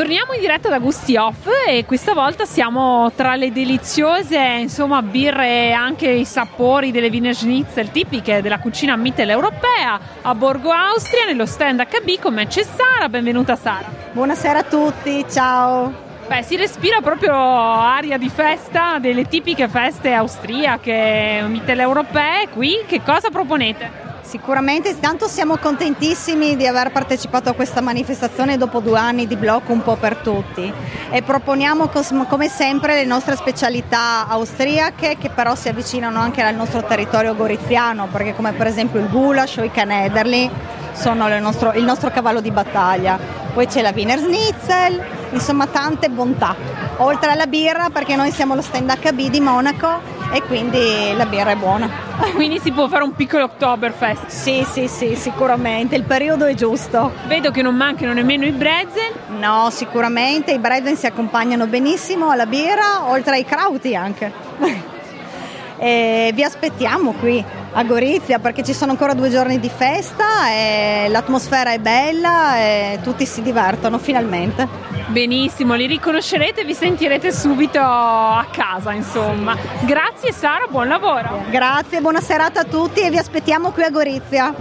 Torniamo in diretta da Gusti Off e questa volta siamo tra le deliziose insomma, birre e anche i sapori delle Wiener Schnitzel tipiche della cucina mitteleuropea a Borgo Austria nello stand HB con me c'è Sara, benvenuta Sara. Buonasera a tutti, ciao. Beh, si respira proprio aria di festa, delle tipiche feste austriache, mitteleuropee. Qui che cosa proponete? Sicuramente, intanto siamo contentissimi di aver partecipato a questa manifestazione dopo due anni di blocco un po' per tutti e proponiamo come sempre le nostre specialità austriache che però si avvicinano anche al nostro territorio goriziano perché come per esempio il goulash o i canederli sono il nostro, il nostro cavallo di battaglia. Poi c'è la Wiener Schnitzel, insomma tante bontà. Oltre alla birra perché noi siamo lo stand HB di Monaco e quindi la birra è buona. Quindi si può fare un piccolo Oktoberfest? Sì, sì, sì, sicuramente, il periodo è giusto. Vedo che non mancano nemmeno i brezel. No, sicuramente, i brezel si accompagnano benissimo alla birra, oltre ai krauti anche. e vi aspettiamo qui a Gorizia perché ci sono ancora due giorni di festa e l'atmosfera è bella e tutti si divertono finalmente. Benissimo, li riconoscerete e vi sentirete subito a casa, insomma. Grazie Sara, buon lavoro. Grazie, buona serata a tutti e vi aspettiamo qui a Gorizia.